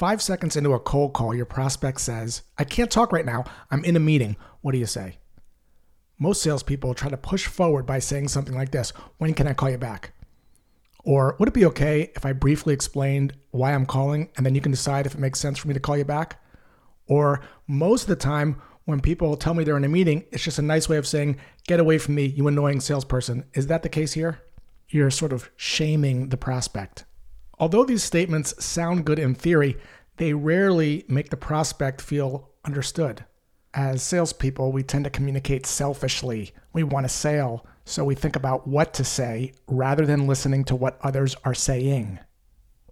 Five seconds into a cold call, your prospect says, I can't talk right now. I'm in a meeting. What do you say? Most salespeople try to push forward by saying something like this When can I call you back? Or would it be okay if I briefly explained why I'm calling and then you can decide if it makes sense for me to call you back? Or most of the time, when people tell me they're in a meeting, it's just a nice way of saying, Get away from me, you annoying salesperson. Is that the case here? You're sort of shaming the prospect. Although these statements sound good in theory, they rarely make the prospect feel understood. As salespeople, we tend to communicate selfishly. We want a sale, so we think about what to say rather than listening to what others are saying.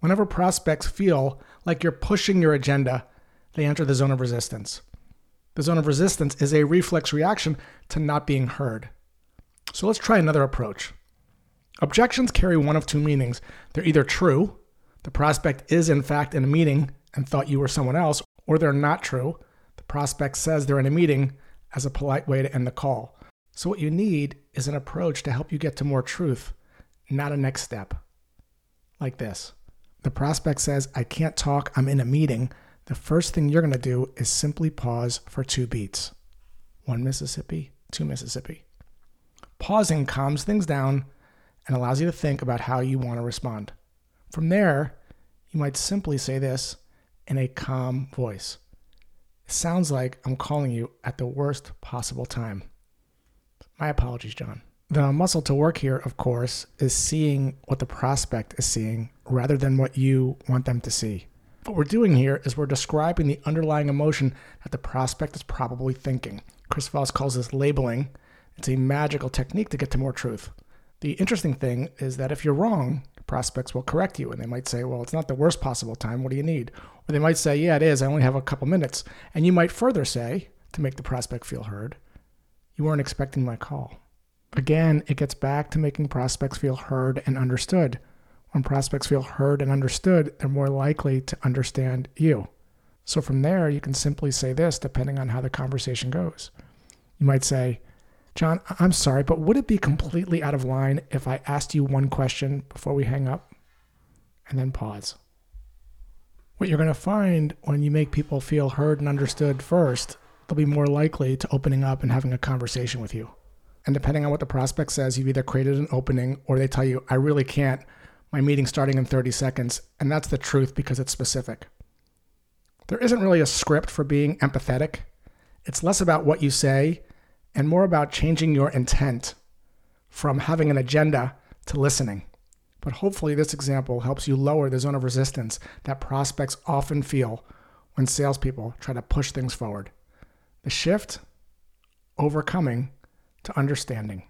Whenever prospects feel like you're pushing your agenda, they enter the zone of resistance. The zone of resistance is a reflex reaction to not being heard. So let's try another approach. Objections carry one of two meanings. They're either true, the prospect is in fact in a meeting and thought you were someone else, or they're not true, the prospect says they're in a meeting as a polite way to end the call. So, what you need is an approach to help you get to more truth, not a next step. Like this The prospect says, I can't talk, I'm in a meeting. The first thing you're going to do is simply pause for two beats one Mississippi, two Mississippi. Pausing calms things down and allows you to think about how you want to respond. From there, you might simply say this in a calm voice. It sounds like I'm calling you at the worst possible time. My apologies, John. The muscle to work here, of course, is seeing what the prospect is seeing rather than what you want them to see. What we're doing here is we're describing the underlying emotion that the prospect is probably thinking. Chris Voss calls this labeling. It's a magical technique to get to more truth. The interesting thing is that if you're wrong, prospects will correct you and they might say, Well, it's not the worst possible time. What do you need? Or they might say, Yeah, it is. I only have a couple minutes. And you might further say, to make the prospect feel heard, You weren't expecting my call. Again, it gets back to making prospects feel heard and understood. When prospects feel heard and understood, they're more likely to understand you. So from there, you can simply say this depending on how the conversation goes. You might say, John, I'm sorry, but would it be completely out of line if I asked you one question before we hang up? And then pause. What you're going to find when you make people feel heard and understood first, they'll be more likely to opening up and having a conversation with you. And depending on what the prospect says, you've either created an opening or they tell you, I really can't. My meeting's starting in 30 seconds. And that's the truth because it's specific. There isn't really a script for being empathetic. It's less about what you say and more about changing your intent from having an agenda to listening. But hopefully, this example helps you lower the zone of resistance that prospects often feel when salespeople try to push things forward. The shift, overcoming to understanding.